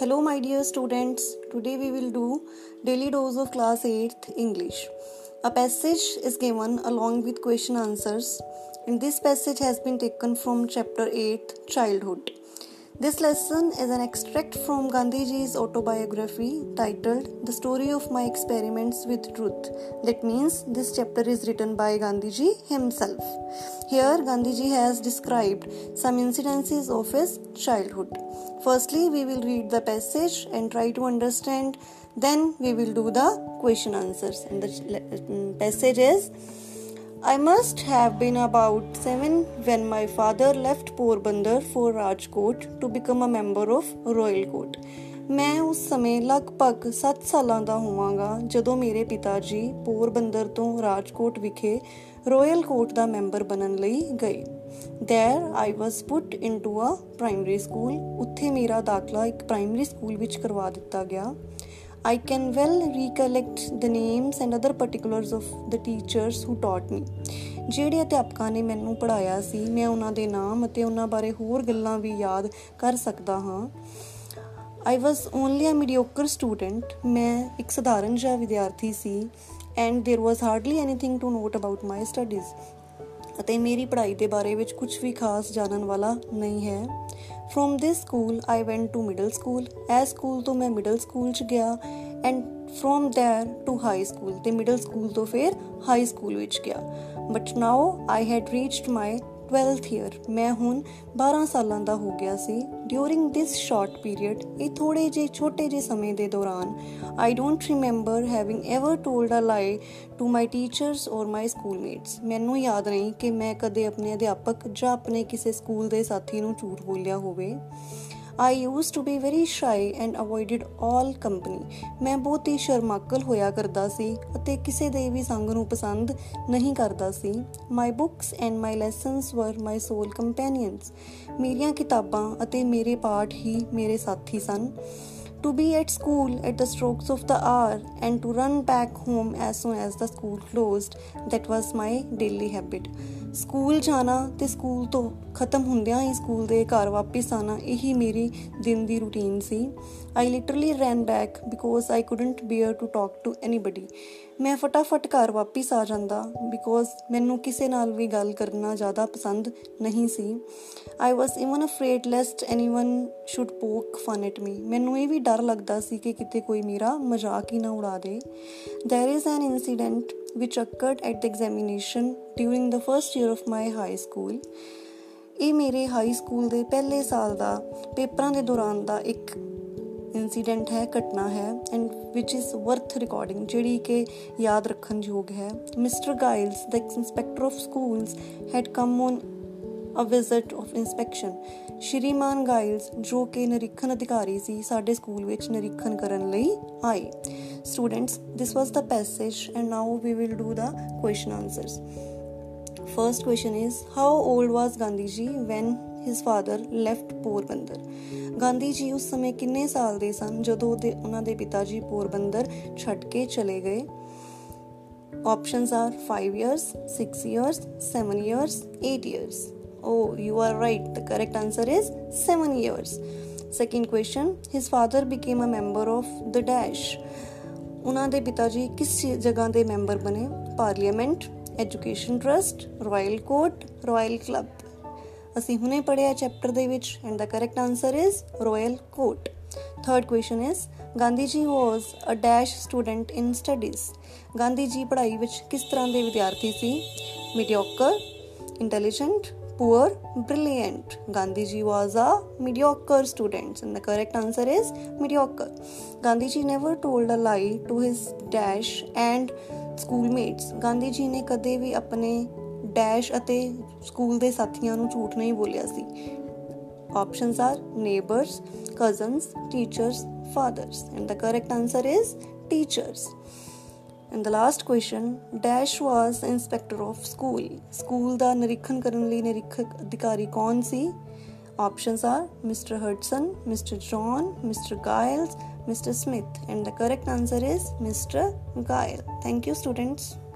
Hello, my dear students. Today we will do daily dose of class 8th English. A passage is given along with question answers, and this passage has been taken from chapter 8 Childhood. This lesson is an extract from Gandhiji's autobiography titled The Story of My Experiments with Truth. That means this chapter is written by Gandhiji himself. Here, Gandhiji has described some incidences of his childhood. Firstly, we will read the passage and try to understand, then, we will do the question answers. And the mm, passage is I must have been about seven when my father left Porbandar for Rajkot to become a member of Royal Court. ਮੈਂ ਉਸ ਸਮੇਂ ਲਗਭਗ 7 ਸਾਲਾਂ ਦਾ ਹੋਵਾਂਗਾ ਜਦੋਂ ਮੇਰੇ ਪਿਤਾ ਜੀ ਪੋਰਬੰਦਰ ਤੋਂ ਰਾਜਕੋਟ ਵਿਖੇ ਰਾਇਲ ਕੋਰਟ ਦਾ ਮੈਂਬਰ ਬਣਨ ਲਈ ਗਏ there I was put into a primary school ਉੱਥੇ ਮੇਰਾ ਦਾਖਲਾ ਇੱਕ ਪ੍ਰਾਇਮਰੀ ਸਕੂਲ ਵਿੱਚ ਕਰਵਾ ਦਿੱਤਾ ਗਿਆ I can well recollect the names and other particulars of the teachers who taught me. ਜਿਹੜੇ ਅਧਿਆਪਕਾਂ ਨੇ ਮੈਨੂੰ ਪੜਾਇਆ ਸੀ ਮੈਂ ਉਹਨਾਂ ਦੇ ਨਾਮ ਅਤੇ ਉਹਨਾਂ ਬਾਰੇ ਹੋਰ ਗੱਲਾਂ ਵੀ ਯਾਦ ਕਰ ਸਕਦਾ ਹਾਂ I was only a mediocre student. ਮੈਂ ਇੱਕ ਸਧਾਰਨ ਜਿਹਾ ਵਿਦਿਆਰਥੀ ਸੀ and there was hardly anything to note about my studies. ਅਤੇ ਮੇਰੀ ਪੜ੍ਹਾਈ ਦੇ ਬਾਰੇ ਵਿੱਚ ਕੁਝ ਵੀ ਖਾਸ ਜਾਣਨ ਵਾਲਾ ਨਹੀਂ ਹੈ from this school I went to middle school ਐ ਸਕੂਲ ਤੋਂ ਮੈਂ ਮਿਡਲ ਸਕੂਲ ਚ ਗਿਆ and from there to high school ਤੇ ਮਿਡਲ ਸਕੂਲ ਤੋਂ ਫਿਰ ਹਾਈ ਸਕੂਲ ਵਿੱਚ ਗਿਆ but now I had reached my 12th year ਮੈਂ ਹੁਣ 12 ਸਾਲਾਂ ਦਾ ਹੋ ਗਿਆ ਸੀ ਡਿਊਰਿੰਗ ਥਿਸ ਸ਼ਾਰਟ ਪੀਰੀਅਡ ਇਹ ਥੋੜੇ ਜਿਹੇ ਛੋਟੇ ਜਿਹੇ ਸਮੇਂ ਦੇ ਦੌਰਾਨ I don't remember having ever told ਅ ਲਾਈ to my teachers or my schoolmates ਮੈਨੂੰ ਯਾਦ ਨਹੀਂ ਕਿ ਮੈਂ ਕਦੇ ਆਪਣੇ ਅਧਿਆਪਕ ਜਾਂ ਆਪਣੇ ਕਿਸੇ ਸਕੂਲ ਦੇ ਸਾਥੀ ਨੂੰ ਝੂਠ ਬੋਲਿਆ ਹੋਵੇ I used to be very shy and avoided all company. ਮੈਂ ਬਹੁਤ ਹੀ ਸ਼ਰਮਾਕਲ ਹੋਇਆ ਕਰਦਾ ਸੀ ਅਤੇ ਕਿਸੇ ਦੇ ਵੀ ਸੰਗ ਨੂੰ ਪਸੰਦ ਨਹੀਂ ਕਰਦਾ ਸੀ। My books and my lessons were my sole companions. ਮੇਰੀਆਂ ਕਿਤਾਬਾਂ ਅਤੇ ਮੇਰੇ ਪਾਠ ਹੀ ਮੇਰੇ ਸਾਥੀ ਸਨ। to be at school at the strokes of the hour and to run back home as soon as the school closed. That was my daily habit. School ਜਾਣਾ ਤੇ ਸਕੂਲ ਤੋਂ ਖਤਮ ਹੁੰਦਿਆਂ ਹੀ ਸਕੂਲ ਦੇ ਘਰ ਵਾਪਸ ਆਣਾ ਇਹੀ ਮੇਰੀ ਦਿਨ ਦੀ ਰੁਟੀਨ ਸੀ I literally run back because I couldn't bear to talk to anybody ਮੈਂ ਫਟਾਫਟ ਘਰ ਵਾਪਸ ਆ ਜਾਂਦਾ ਬਿਕੋਜ਼ ਮੈਨੂੰ ਕਿਸੇ ਨਾਲ ਵੀ ਗੱਲ ਕਰਨਾ ਜ਼ਿਆਦਾ ਪਸੰਦ ਨਹੀਂ ਸੀ I was even afraid lest anyone should poke fun at me ਮੈਨੂੰ ਇਹ ਵੀ ਡਰ ਲੱਗਦਾ ਸੀ ਕਿ ਕਿਤੇ ਕੋਈ ਮੇਰਾ ਮਜ਼ਾਕ ਹੀ ਨਾ ਉਡਾ ਦੇ there is an incident which occurred at the examination during the first year of my high school ਇਹ ਮੇਰੇ ਹਾਈ ਸਕੂਲ ਦੇ ਪਹਿਲੇ ਸਾਲ ਦਾ ਪੇਪਰਾਂ ਦੇ ਦੌਰਾਨ ਦਾ ਇੱਕ ਇਨਸੀਡੈਂਟ ਹੈ ਘਟਨਾ ਹੈ and which is worth recording ਜਿਹੜੀ ਕਿ ਯਾਦ ਰੱਖਣ ਯੋਗ ਹੈ mister Giles the inspector of schools had come on a visit of inspection ਸ਼੍ਰੀਮਾਨ ਗਾਇਲਸ ਜੋ ਕਿ ਨਿਰੀਖਣ ਅਧਿਕਾਰੀ ਸੀ ਸਾਡੇ ਸਕੂਲ ਵਿੱਚ ਨਿਰੀਖਣ ਕਰਨ ਲਈ ਆਏ students this was the passage and now we will do the question answers first question is how old was Gandhi ji when his father left Porbandar Gandhi ji ਉਸ ਸਮੇਂ ਕਿੰਨੇ ਸਾਲ ਦੇ ਸਨ ਜਦੋਂ ਉਹਦੇ ਉਹਨਾਂ ਦੇ ਪਿਤਾ ਜੀ ਪੋਰਬੰਦਰ ਛੱਡ ਕੇ ਚਲੇ ਗਏ options are 5 years 6 years 7 years 8 years Oh, you are right. The correct answer is 7 years. Second question His father became a member of the dash. ਉਹਨਾਂ ਦੇ ਪਿਤਾ ਜੀ ਕਿਸ ਜਗ੍ਹਾ ਦੇ ਮੈਂਬਰ ਬਣੇ parliament education trust royal court royal club ਅਸੀਂ ਹੁਣੇ ਪੜਿਆ ਚੈਪਟਰ ਦੇ ਵਿੱਚ and the correct answer is royal court third question is Gandhi ji was a dash student in studies Gandhi ji ਪੜ੍ਹਾਈ ਵਿੱਚ ਕਿਸ ਤਰ੍ਹਾਂ ਦੇ ਵਿਦਿਆਰਥੀ ਸੀ mediocre intelligent poor brilliant gandhiji was a mediocre student and the correct answer is mediocre gandhiji never told a lie to his dash and schoolmates gandhiji ne kade vi apne dash ate school de sathiyan nu jhooth nahi bolya si options are neighbors cousins teachers fathers and the correct answer is teachers And the last question Dash was inspector of school. School the ਨਿਰੀਖਣ ਕਰਨ ਲਈ ਨਿਰੀਖਕ Options are Mr. Hudson, Mr. John, Mr. Giles, Mr. Smith, and the correct answer is Mr. Giles. Thank you, students.